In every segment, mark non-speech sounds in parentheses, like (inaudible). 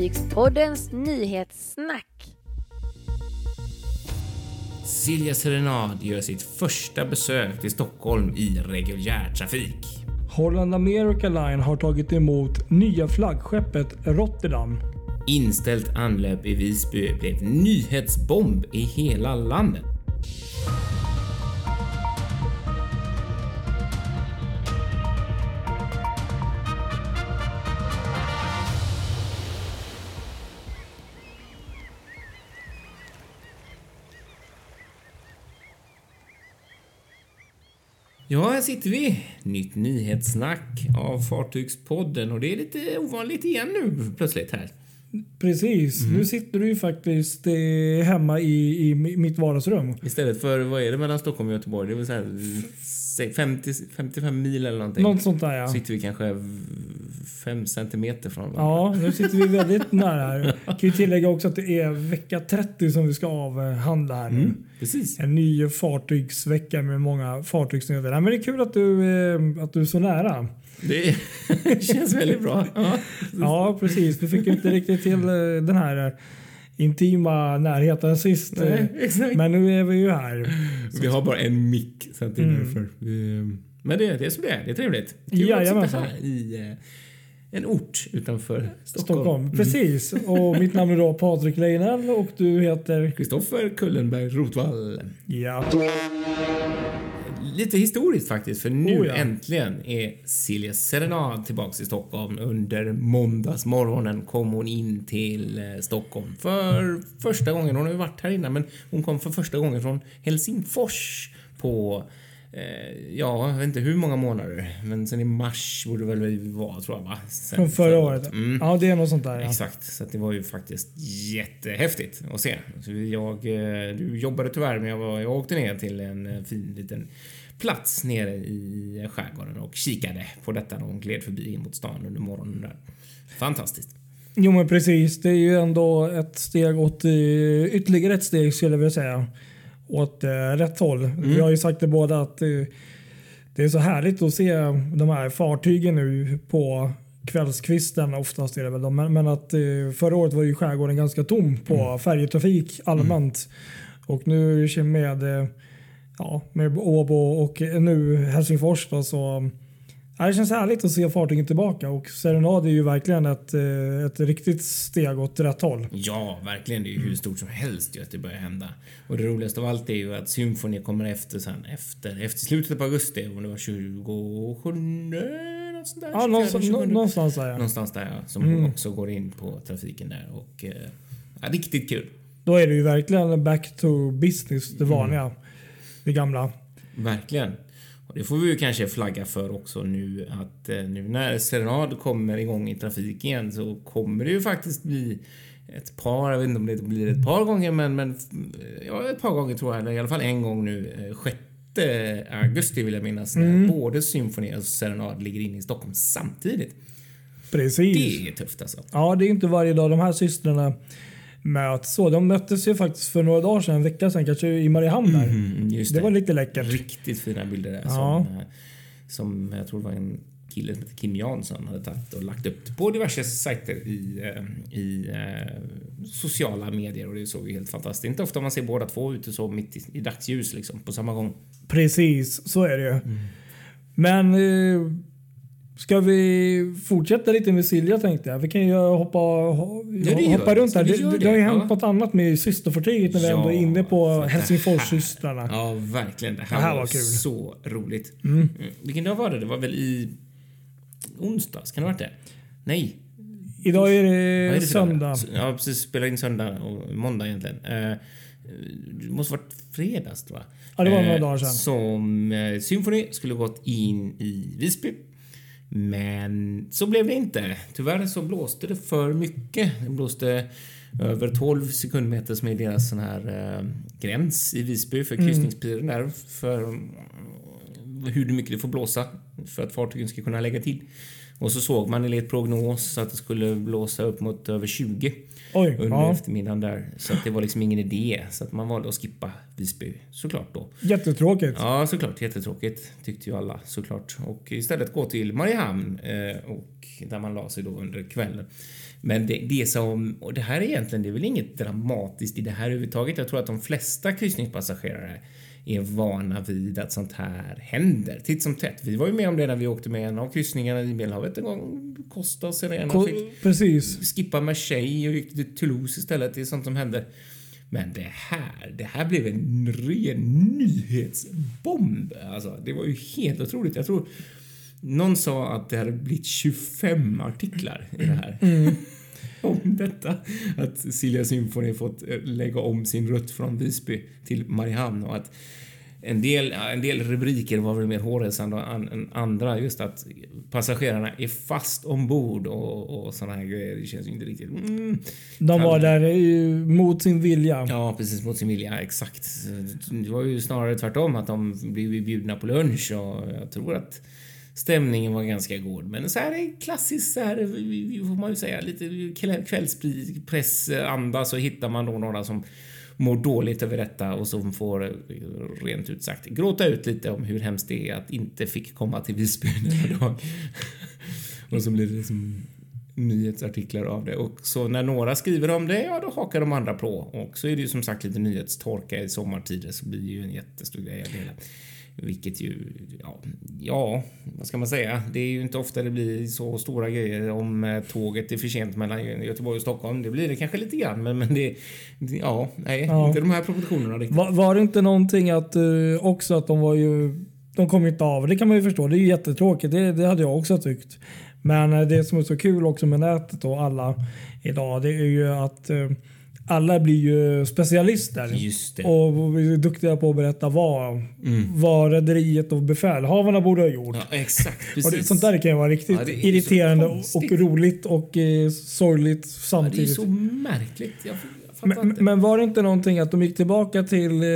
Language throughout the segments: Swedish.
Fartygspoddens nyhetssnack. Silja Serenad gör sitt första besök till Stockholm i reguljärtrafik. Holland America Line har tagit emot nya flaggskeppet Rotterdam. Inställt anlöp i Visby blev nyhetsbomb i hela landet. Ja, här sitter vi. Nytt nyhetssnack av Fartygspodden och det är lite ovanligt igen nu plötsligt här. Precis. Nu sitter du ju faktiskt eh, hemma i, i mitt vardagsrum. Istället för, vad är det mellan Stockholm och Göteborg? Det är väl så här se- 50, 55 mil eller någonting. Något sånt där ja. Sitter vi kanske 5 centimeter från varandra. Ja, nu sitter vi väldigt nära här. Kan ju tillägga också att det är vecka 30 som vi ska avhandla här nu. Mm, precis. En ny fartygsvecka med många fartygsnyheter. Men det är kul att du, eh, att du är så nära. Det (laughs) känns väldigt bra. Ja. Ja, precis. Vi fick ju inte riktigt till eh, den här eh, intima närheten sist. Nej, exakt. Men nu är vi ju här. Vi har bara en mick så att det är Mm. därför. Men det, det är som det är. Det är trevligt. Kul att sitta här i eh, en ort utanför Stockholm. Stockholm. Mm. Precis. Och (laughs) mitt namn är då Patrik Leinell och du heter? Kristoffer Kullenberg Rotvall. Ja. Lite historiskt faktiskt, för nu Oh ja. äntligen är Silja Serenad tillbaks i Stockholm. Under måndagsmorgonen kom hon in till eh, Stockholm för första gången. Hon har ju varit här innan, men hon kom för första gången från Helsingfors på ja, jag vet inte hur många månader, men sen i mars borde det väl vara tror jag va? Sen Från förra året. Mm. Ja, det är något sånt där. Ja. Exakt, så det var ju faktiskt jättehäftigt att se. Så jag, eh, du jobbade tyvärr, men jag, var, jag åkte ner till en eh, fin liten plats nere i skärgården och kikade på detta när hon gled förbi in mot stan under morgonen där. Fantastiskt. Jo, men precis. Det är ju ändå ett steg åt eh, ytterligare ett steg skulle jag vilja säga. Åt eh, rätt håll. Mm. Vi har ju sagt det båda att eh, det är så härligt att se de här fartygen nu på kvällskvisten. Oftast är det väl de. Men, att eh, förra året var ju skärgården ganska tom på Mm. färjetrafik allmänt. Och nu med, ja, med Åbo och nu Helsingfors då, så det känns härligt att se fartygen tillbaka och Serenad är ju verkligen ett, eh, ett riktigt steg åt rätt håll. Ja, verkligen. Det är ju hur stort som helst att det börjar hända. Och det roligaste av allt är ju att Symphony kommer efter sen, efter, efter slutet på augusti, om det var 27, något sånt där. Ja, 24, någonstans, 27. nå- någonstans där ja. Någonstans där ja, som hon också går in på trafiken där och eh, ja, riktigt kul. Då är det ju verkligen back to business, det vanliga. Det gamla. Verkligen. Och det får vi ju kanske flagga för också nu att eh, nu när Serenad kommer igång i trafik igen så kommer det ju faktiskt bli ett par, jag vet inte om det blir ett par gånger men, men ja, ett par gånger tror jag, eller i alla fall en gång nu, eh, 6 augusti vill jag minnas, när både Symphony och Serenad ligger inne i Stockholm samtidigt. Precis. Det är tufft alltså. Ja, det är inte varje dag de här systrarna möts så. De möttes ju faktiskt för några dagar sedan, en vecka sedan kanske i Mariehamn där. Mm, just Det var lite läckert. Riktigt fina bilder där Ja. som, eh, som jag tror var en kille som heter Kim Jansson hade tagit och lagt upp på diverse sajter i, eh, i eh, sociala medier och det såg ju helt fantastiskt. Inte ofta man ser båda två ute så mitt i, i dagsljus liksom på samma gång. Precis, så är det ju. Mm. Men ska vi fortsätta lite med Silja tänkte jag. Vi kan ju hoppa, Ja, hoppa vi. runt här. vi Det, det har ju hänt Ja. något annat med systerfartyget när vi Ja, ändå är inne på Helsingforssystrarna. Ja, verkligen. Det här, Det här var, var kul. så roligt. Mm. Vilken dag var det? Det var väl i onsdags? Kan det ha varit det? Nej, Idag är det, är det söndag. dag? Ja, precis. Spelar in söndag och måndag egentligen. Eh, det måste varit fredags, tror jag. Ja, det var några Eh, dagar sedan. Som eh, Symphony skulle gått in i Visby. Men så blev det inte. Tyvärr så blåste det för mycket. Det blåste över 12 sekundmeter som är deras sån här eh, gräns i Visby för Mm. kryssningspiren där. För mm, hur mycket det får blåsa för att fartygen ska kunna lägga till. Och så såg man enligt prognos att det skulle blåsa upp mot över 20 Oj, under ja. eftermiddagen där. Så att det var liksom ingen idé. Så att man valde att skippa Visby såklart då. Jättetråkigt. Ja, såklart. Jättetråkigt tyckte ju alla såklart. Och istället gå till Mariehamn eh, och där man la sig då under kvällen. Men det, det som, och det här är egentligen, det är väl inget dramatiskt i det här överhuvudtaget. Jag tror att de flesta kryssningspassagerare är vana vid att sånt här händer titt som tätt. Vi var ju med om det när vi åkte med en av kryssningarna i Medelhavet en gång. Costa Serena Ko- fick Precis. skippa Marseille och gick till Toulouse istället. Det är sånt som händer. Men det här, det här blev en ren nyhetsbomb. Alltså, det var ju helt otroligt. Jag tror någon sa att det hade blivit 25 artiklar i det här. (laughs) om detta. Att Silja Symphony fått eh, lägga om sin rutt från Visby till Mariehamn och att en del, en del rubriker var väl mer hårresande än andra. Just att passagerarna är fast ombord och, och såna här grejer. Det känns ju inte riktigt... Mm. De var där eh, mot sin vilja. Ja, precis mot sin vilja. Exakt. Det var ju snarare tvärtom att de blev bjudna på lunch och jag tror att stämningen var ganska god. Men så här är klassiskt så här, får man ju säga, lite kvällspressanda så hittar man då några som mår dåligt över detta och som får rent ut sagt gråta ut lite om hur hemskt det är att inte fick komma till Visby denna (laughs) dag. (laughs) och så blir det liksom nyhetsartiklar av det. Och så när några skriver om det, ja då hakar de andra på. Och så är det ju som sagt lite nyhetstorka i sommartider så blir det ju en jättestor grej. Vilket ju, ja, ja, vad ska man säga? Det är ju inte ofta det blir så stora grejer om eh, tåget är för sent mellan Göteborg och Stockholm. Det blir det kanske lite grann, men, men det, ja, nej, Ja. inte de här proportionerna riktigt. Var, var det inte någonting att eh, också att de var ju... De kom inte av. Det kan man ju förstå. Det är ju jättetråkigt. Det, det hade jag också tyckt. Men eh, det som är så kul också med nätet och alla idag det är ju att alla blir ju specialister. Och duktiga på att berätta vad, vad rederiet och befälhavarna borde ha gjort. Ja, exakt, Och precis. det, sånt där kan ju vara riktigt Ja, irriterande och, och roligt och eh, sorgligt Ja, det är samtidigt. så märkligt. Jag, jag Men, men var det inte någonting att de gick tillbaka till, eh,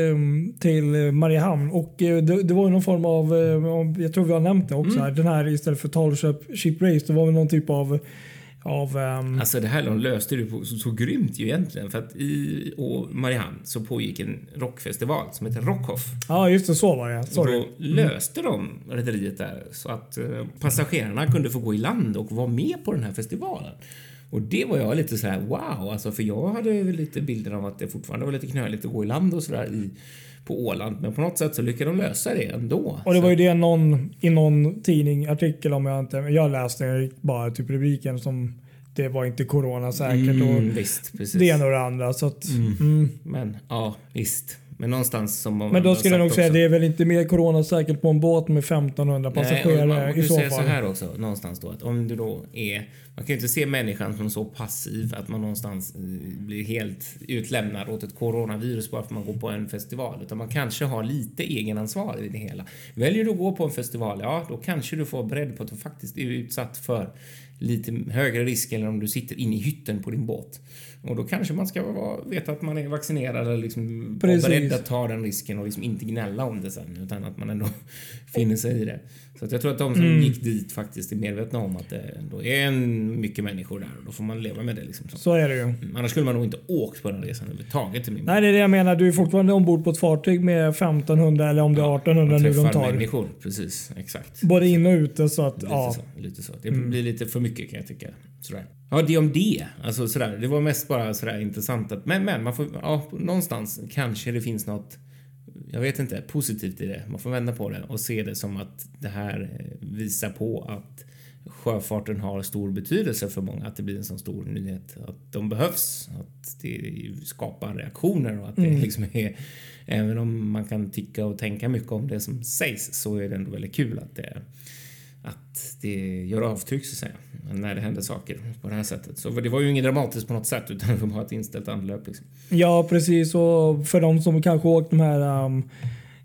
till eh, Mariehamn och eh, det, det var ju någon form av, eh, jag tror vi har nämnt det Mm. också här, den här istället för talköp ship race, det var väl någon typ av, av ehm, Alltså det här de löste det på så, så grymt ju egentligen. För att i och Mariehamn så pågick en rockfestival som heter Rockhoff. ja just det, så var det. Och Sorry. då löste de rederiet där så att eh, passagerarna kunde få gå i land och vara med på den här festivalen. Och det var jag lite så här wow, alltså för jag hade lite bilder av att det fortfarande var lite knöligt att gå i land och sådär i på Åland. Men på något sätt så lyckades de lösa det ändå. Och det var ju det någon, i någon tidning, artikel om jag inte, jag läste bara typ rubriken som det var inte corona säkert och Mm, visst, precis. det ena och det andra. Så att, mm. Men ja, visst. Men någonstans som Men då skulle jag nog säga också- det är väl inte mer corona säkert på en båt med 1500 Nej, och man, passagerare man i så fall. så här också, någonstans då, att om du då är... Man kan ju inte se människan som så passiv att man någonstans eh, blir helt utlämnad åt ett coronavirus bara för att man går på en festival. Utan man kanske har lite egenansvar i det hela. Väljer du att gå på en festival, ja då kanske du får vara beredd på att du faktiskt är utsatt för lite högre risk än om du sitter inne i hytten på din båt. Och då kanske man ska vara, veta att man är vaccinerad eller liksom beredd att ta den risken och liksom inte gnälla om det sen utan att man ändå (laughs) finner sig i det. Så jag tror att de som Mm. gick dit faktiskt är medvetna om att det ändå är en, mycket människor där och då får man leva med det. Liksom. Så. Så är det ju. Mm, Annars skulle man nog inte åkt på den resan överhuvudtaget till min Nej, det är det jag menar. Du är fortfarande ombord på ett fartyg med 1500 eller om det är 1800 Man nu de tar. människor, precis. Exakt. Både in och ute så att Lite, ja. så, lite så. Det Mm. blir lite för mycket kan jag tycka. Sådär. Ja, det om det. Alltså sådär. Det var mest bara sådär intressant att, men, men man får, ja, någonstans kanske det finns något, jag vet inte, positivt i det. Man får vända på det och se det som att det här eh, visar på att sjöfarten har stor betydelse för många, att det blir en sån stor nyhet. Att de behövs, att det skapar reaktioner och att det liksom är, även om man kan tycka och tänka mycket om det som sägs så är det ändå väldigt kul att det att det gör avtryck så att säga, när det händer saker på det här sättet. Så det var ju inget dramatiskt på något sätt utan det var ett inställt anlöp. Liksom. Ja, precis. Och för de som kanske åkt de här um,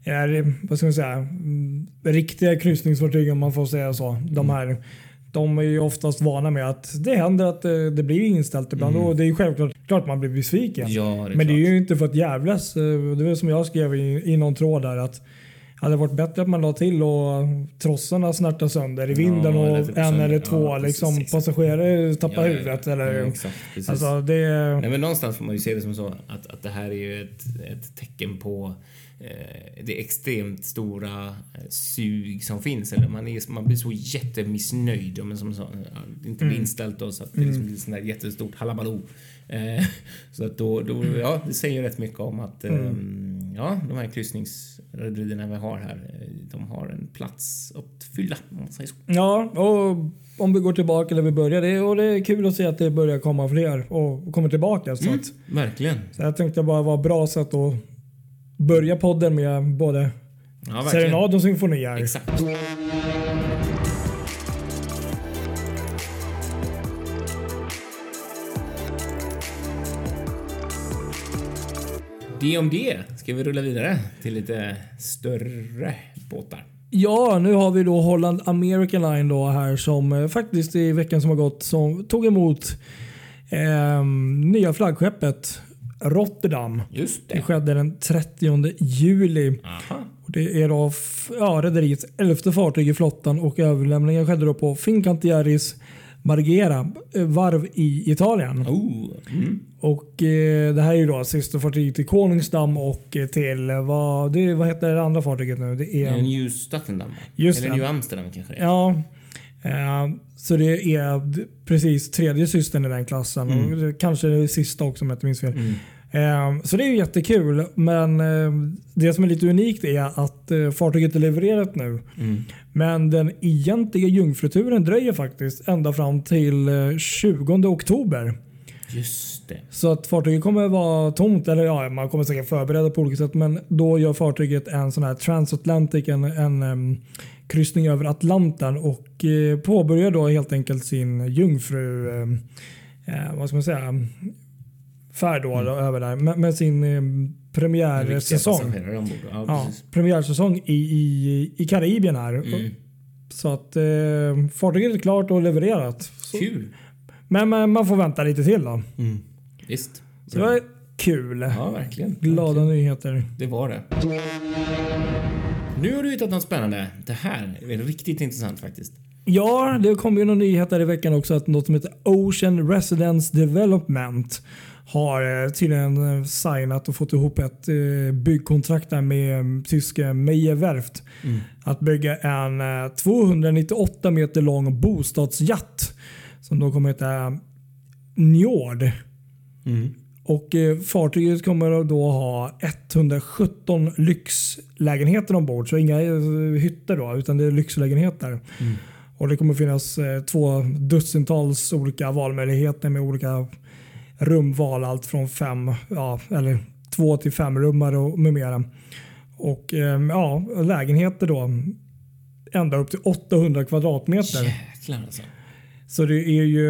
är, vad ska man säga, mm, riktiga kryssningsfartyg om man får säga så. De här de är ju oftast vana med att det händer att det, det blir inställt ibland och det är ju självklart klart man blir besviken. Ja, det Men det är klart. ju inte för att jävlas. Eh, Det var som jag skrev i, i någon tråd där att hade varit bättre att man la till och trossarna snärtar sönder i vinden Ja, och typ en eller två Ja, precis, liksom, passagerare tappar Ja, ja, ja. huvudet. Eller, Ja, exakt, alltså, det, Nej, men någonstans får man ju se det som så att, att det här är ju ett, ett tecken på eh, det extremt stora eh, sug som finns. Eller man, är, man blir så jättemissnöjd om en som så, ja, inte blir Mm. inställt då, så att det liksom blir sånt där jättestort halabaloo. Eh, så att då, då, ja, det säger rätt mycket om att Mm. Ja, de här kryssningsrederierna vi har här, eh, de har en plats att fylla om man säger så. Ja, och om vi går tillbaka där vi började. Och det är kul att se att det börjar komma fler och kommer tillbaka. Så, Mm. att, Verkligen. så jag tänkte bara vara bra sätt att börja podden med både Ja, verkligen. serenad och symfoni här. Exakt. Det om det. Ska vi rulla vidare till lite större båtar? Ja, nu har vi då Holland American Line då här som eh, faktiskt i veckan som har gått som tog emot eh, nya flaggskeppet Rotterdam. Just Det det. skedde den 30 juli. Aha. Det är då ja, rederiets elfte fartyg i flottan och överlämningen skedde då på Fincantieri's Marghera eh, varv i Italien. Oh. Mm. Och eh, Det här är ju då systerfartyg till Koningsdam och eh, till eh, vad, det, vad heter det andra fartyget nu? Det är, New Stockholm. Just Eller. New Amsterdam kanske det är. Ja, eh, så det är precis tredje systern i den klassen och det- kanske det sista också om jag inte minns fel. Eh, så det är ju jättekul men eh, det som är lite unikt är att eh, fartyget är levererat nu. Mm. Men den egentliga jungfruturen dröjer faktiskt ända fram till eh, 20 oktober. Just det. Så att fartyget kommer vara tomt, eller ja, man kommer säkert förbereda på olika sätt, men då gör fartyget en sån här transatlantic, en, en em, kryssning över Atlanten och eh, påbörjar då helt enkelt sin jungfru, eh, eh, vad ska man säga, färd då, då över där med, med sin eh, premiärsäsong. Ja, Ja, premiärsäsong i, i, i Karibien här. Mm. Så att eh, fartyget är klart och levererat. Så, Kul. men, men man får vänta lite till då. Mm. Visst. Så det var kul. Ja, verkligen. Glada nyheter. Det var det. Nu har du hittat något spännande. Det här är riktigt intressant faktiskt. Ja, det kom ju någon nyhet här i veckan också att något som heter Ocean Residence Development har eh, tydligen eh, signat och fått ihop ett eh, byggkontrakt där med eh, tyska Meyer Werft. Att bygga en eh, 298 meter lång bostadsjatt som då kommer heta Njord. Och eh, fartyget kommer då ha 117 lyxlägenheter ombord. Så inga hytter då, utan det är lyxlägenheter. Och det kommer finnas två dussintals olika valmöjligheter med olika rumval. Allt från fem, ja, eller två till fem rummare och med mera. Och eh, ja, lägenheter då ända upp till 800 kvadratmeter. Jäklar alltså. Så det är ju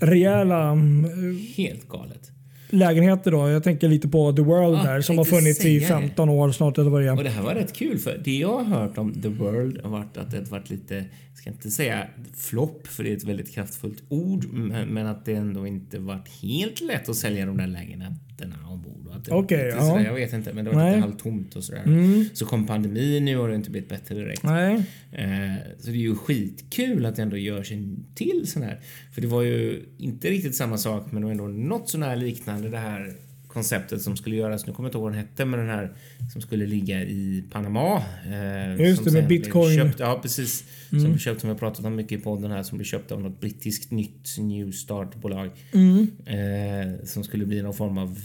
rejäla mm, Helt galet. Lägenheter då. Jag tänker lite på The World Ja, där som har funnits i säga det. 15 år snart eller vad det Och är. det här var rätt kul för det jag har hört om The World har varit att det har varit lite, jag ska inte säga flopp för det är ett väldigt kraftfullt ord, men men att det ändå inte varit helt lätt att sälja de där lägenheterna ombord. Och att det lite ja. sådär, Jag vet inte, men det var Nej. Mm. lite halvtomt och sådär. Så kom pandemin nu och det har inte blivit bättre direkt. Eh, så det är ju skitkul att det ändå görs en till sån här. För det var ju inte riktigt samma sak men det var ändå något sån här liknande det här konceptet som skulle göras, nu kommer jag inte ihåg vad den hette, men den här som skulle ligga i Panama. Eh, Just som det, med bitcoin. Köpt, ja, precis. Som blev köpt, som vi har pratat om mycket i podden här, som blev köpt av något brittiskt nytt New Start-bolag. Eh, som skulle bli någon form av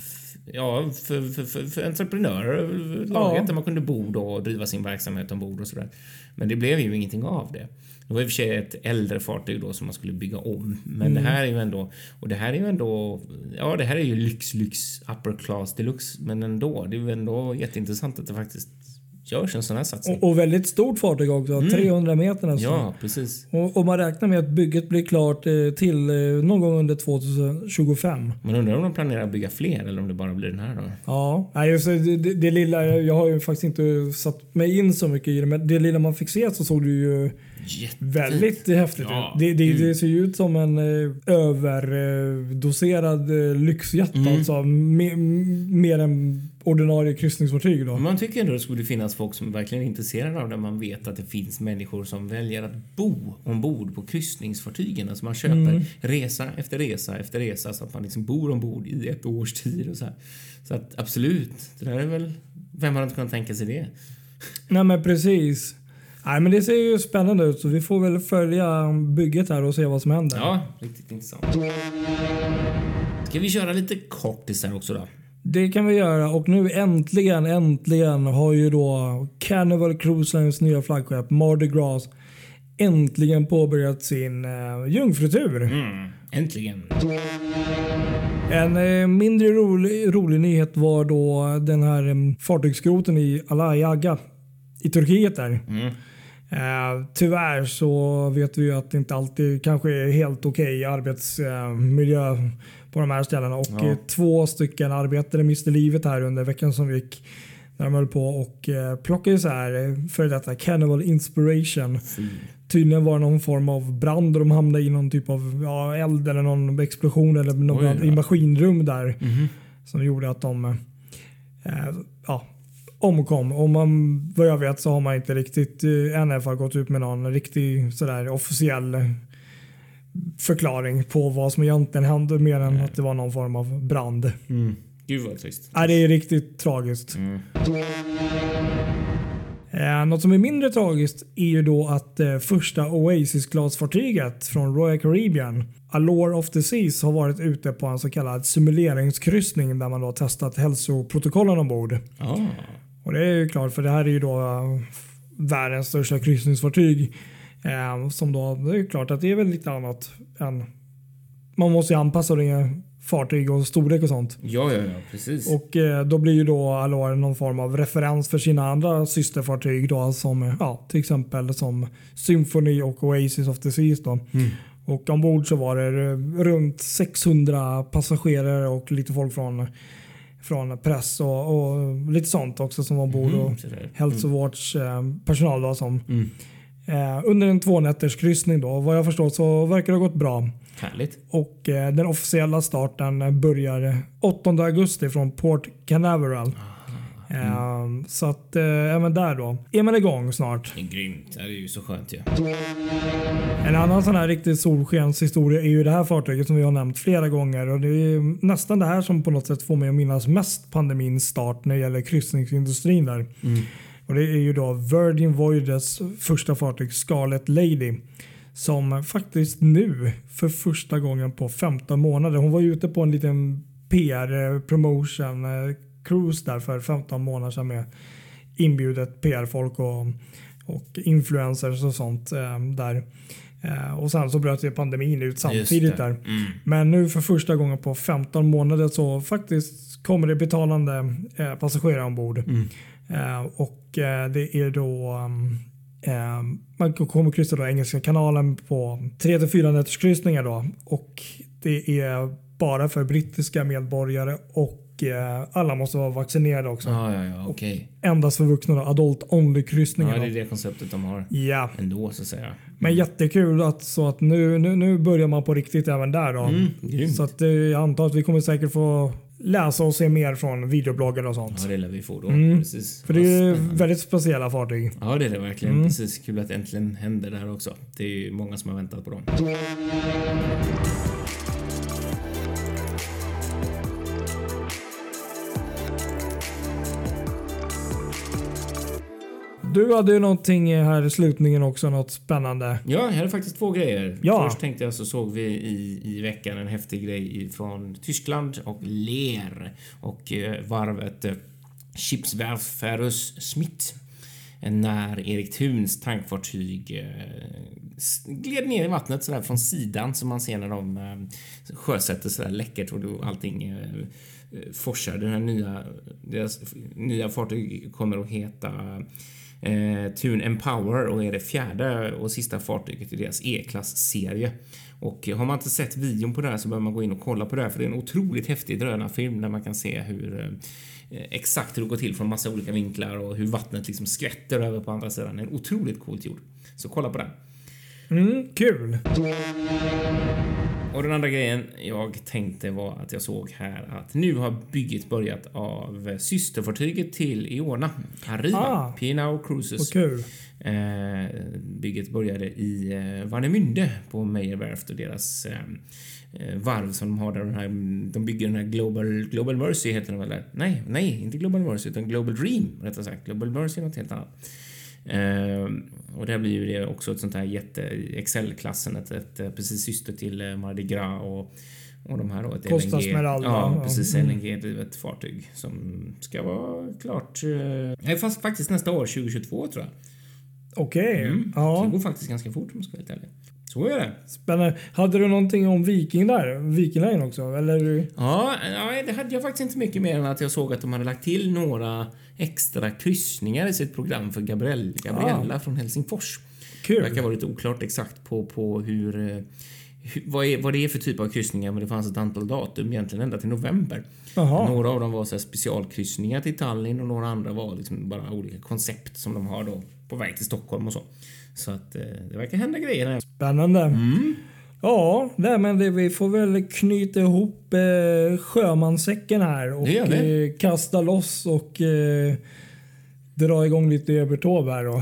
Ja, för, för, för, för entreprenörer laget Ja. där man kunde bo då och driva sin verksamhet ombord och sådär. Men det blev ju ingenting av det. Det var i och för sig ett äldre fartyg då som man skulle bygga om. Men Mm. det här är ju ändå, och det här är ju ändå, ja det här är ju lyx, lyx, upper class deluxe. Men ändå, det är ju ändå jätteintressant att det faktiskt görs en sån här satsning. Och, och väldigt stort fartyg också. 300 meter. Mm. Ja, precis. Och, och man räknar med att bygget blir klart eh, till eh, någon gång under 2025. Man undrar om de planerar att bygga fler eller om det bara blir den här då. Ja, nej, just det, det, det lilla. Jag har ju faktiskt inte satt mig in så mycket i det, men det lilla man fick se så såg det ju Jättefint. Väldigt häftigt Ja, ut. Det, det, det ser ju ut som en eh, överdoserad eh, lyxjet. Mm. Alltså, me, mer än ordinarie kryssningsfartyg. Då. Man tycker ändå det skulle finnas folk som verkligen är intresserade av det. Man vet att det finns människor som väljer att bo ombord på kryssningsfartygen. Alltså man köper Mm. resa efter resa efter resa så att man liksom bor ombord i ett års tid och så här. Så att absolut, det där är väl... Vem hade inte kunnat tänka sig det? Nej men precis. Nej men det ser ju spännande ut så vi får väl följa bygget här och se vad som händer. Ja, riktigt intressant. Ska vi köra lite kortisar också då? Det kan vi göra och nu äntligen, äntligen har ju då Carnival Cruise Lines nya flaggskepp Mardi Gras äntligen påbörjat sin eh, jungfrutur. Mm, äntligen. En eh, mindre rolig, rolig nyhet var då den här eh, fartygsskroten i Alayaga i Turkiet där. Mm. Eh, tyvärr så vet vi ju att det inte alltid kanske är helt okej arbetsmiljö på de här ställena och Ja. eh, två stycken arbetare miste livet här under veckan som gick när de höll på och eh, plockade isär eh, för detta Carnival Inspiration. Fy. Tydligen var det någon form av brand och de hamnade i någon typ av ja, eld eller någon explosion eller någon Oj då. i maskinrum där Mhm. som gjorde att de eh, ja, omkom. Och man, vad jag vet så har man inte riktigt än i alla fall gått ut med någon riktig sådär officiell förklaring på vad som egentligen hände mer än att det var någon form av brand. Mm. Gud vad trist. Nej, det är riktigt tragiskt. Mm. Eh, något som är mindre tragiskt är ju då att eh, första Oasis-glasfartyget från Royal Caribbean, Allure of the Seas, har varit ute på en så kallad simuleringskryssning där man då har testat hälsoprotokollen ombord. Ja. Och det är ju klart, för det här är ju då eh, världens största kryssningsfartyg. Eh, som då, det är ju klart att det är väl lite annat än... Man måste ju anpassa det fartyg och storlek och sånt. Ja, ja, ja, precis. Och eh, då blir ju då Allure någon form av referens för sina andra systerfartyg då som ja, till exempel som Symphony och Oasis of the Seas då. Mm. Och ombord så var det eh, runt 600 passagerare och lite folk från, från press och, och lite sånt också som var. Och Mm, så där. hälsovårds eh, då som Mm. eh, under en tvånätters kryssning då. Vad jag förstår så verkar det ha gått bra. Härligt. Och eh, den officiella starten börjar 8 augusti från Port Canaveral. Eh, så att eh, även där då är man igång snart. Det är grymt. Det är ju så skönt ju. En annan sån här riktig solskenshistoria är ju det här fartyget som vi har nämnt flera gånger. Och det är nästan det här som på något sätt får mig att minnas mest pandemins start när det gäller kryssningsindustrin där. Och det är ju då Virgin Voyages första fartyg Scarlet Lady. Som faktiskt nu för första gången på 15 månader. Hon var ju ute på en liten PR eh, promotion eh, cruise där för 15 månader sedan med inbjudet PR-folk och, och influencers och sånt eh, där. Eh, och sen så bröt ju pandemin ut samtidigt där. Mm. Men nu för första gången på 15 månader så faktiskt kommer det betalande eh, passagerare ombord. Eh, och det är då man kommer kryssa då Engelska kanalen på 3-4 nätters kryssningar då. Och det är bara för brittiska medborgare och eh, alla måste vara vaccinerade också. Ja, ja, ja, okej. Endast för vuxna då, adult only kryssningar. Ja, det är det konceptet de har Ja, ändå så att säga. men jättekul att, så att nu, nu, nu börjar man på riktigt även där. Då. Mm. Så att, eh, jag antar att vi kommer säkert få läsa och se mer från videobloggar och sånt. Ja, det lär vi få då. Mm. Precis. För det är väldigt speciella fartyg. Ja, det är det verkligen. Mm. Precis. Kul att det äntligen händer där också. Det är ju många som har väntat på dem. Du hade ju någonting här i slutningen också, något spännande. Ja, jag hade faktiskt två grejer. Ja. Först tänkte jag så såg vi i, i veckan en häftig grej från Tyskland och Lear och eh, varvet eh, Schiffswerft Ferrus Smith. När Erik Thuns tankfartyg eh, gled ner i vattnet sådär från sidan som man ser när de eh, sjösätter sådär läckert och allting eh, forsar. Den här nya, deras nya fartyg kommer att heta eh, Tun Empower och är det fjärde och sista fartyget i deras E-klass-serie. Och har man inte sett videon på det här så behöver man gå in och kolla på det här för det är en otroligt häftig drönarfilm där man kan se hur eh, exakt hur det går till från massa olika vinklar och hur vattnet liksom skvätter över på andra sidan. Det är otroligt coolt gjort. Så kolla på den. Mm, kul. Och den andra grejen jag tänkte var att jag såg här att nu har bygget börjat av systerfartyget till Iona, Arriva, Ah. P&O Cruises. Kul. Eh, bygget började i eh, Warnemünde på Meyer Werft och deras eh, eh, varv som de har där. Den här, de bygger den här Global, Global Mercy heter den väl? där? Nej, nej, inte Global Mercy utan Global Dream rättare sagt. Global Mercy är något helt annat. Eh, och där blir ju det också ett sånt här jätte Excel-klassen, ett, ett, ett precis syster till eh, Mardi Gras och och de här då, ett Costa LNG. Smeralda, Ja, ja. precis. Mm. LNG-drivet fartyg som ska vara klart. Eh, fast faktiskt nästa år, 2022 tror jag. Okej. Mm. Så det Ja. går faktiskt ganska fort om jag ska vara helt ärlig. Så är det. Spännande. Hade du någonting om Viking där? Viking Line också? Eller? Ja, nej, det hade jag faktiskt inte mycket mer än att jag såg att de hade lagt till några extra kryssningar i sitt program för Gabriel, Gabriella från Helsingfors. Det verkar Kul. vara lite oklart exakt på, på hur, eh, vad, är, vad det är för typ av kryssningar men det fanns ett antal datum egentligen ända till november. Jaha. Några av dem var så här specialkryssningar till Tallinn och några andra var liksom bara olika koncept som de har då på väg till Stockholm och så. Så att eh, det verkar hända grejer här. Spännande. Mm. Ja, nej, men det, vi får väl knyta ihop eh, sjömansäcken här och Det vi. eh, kasta loss och eh, dra igång lite övertåg här då.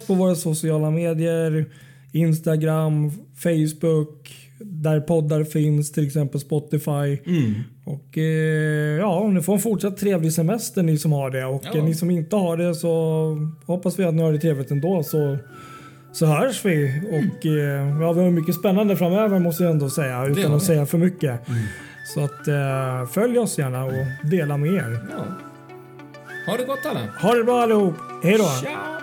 (laughs) På våra sociala medier, Instagram, Facebook, där poddar finns, till exempel Spotify. Mm. Och eh, ja, ni får en fortsatt trevlig semester ni som har det. Och Ja. ni som inte har det så hoppas vi att ni har det trevligt ändå. Så, så hörs vi. Och eh, ja, vi har mycket spännande framöver måste jag ändå säga. Utan att. Mm. säga för mycket. Så att eh, följ oss gärna och dela med er. Ja. Ha det gott alla! Ha det bra allihop. Hej då! Ciao!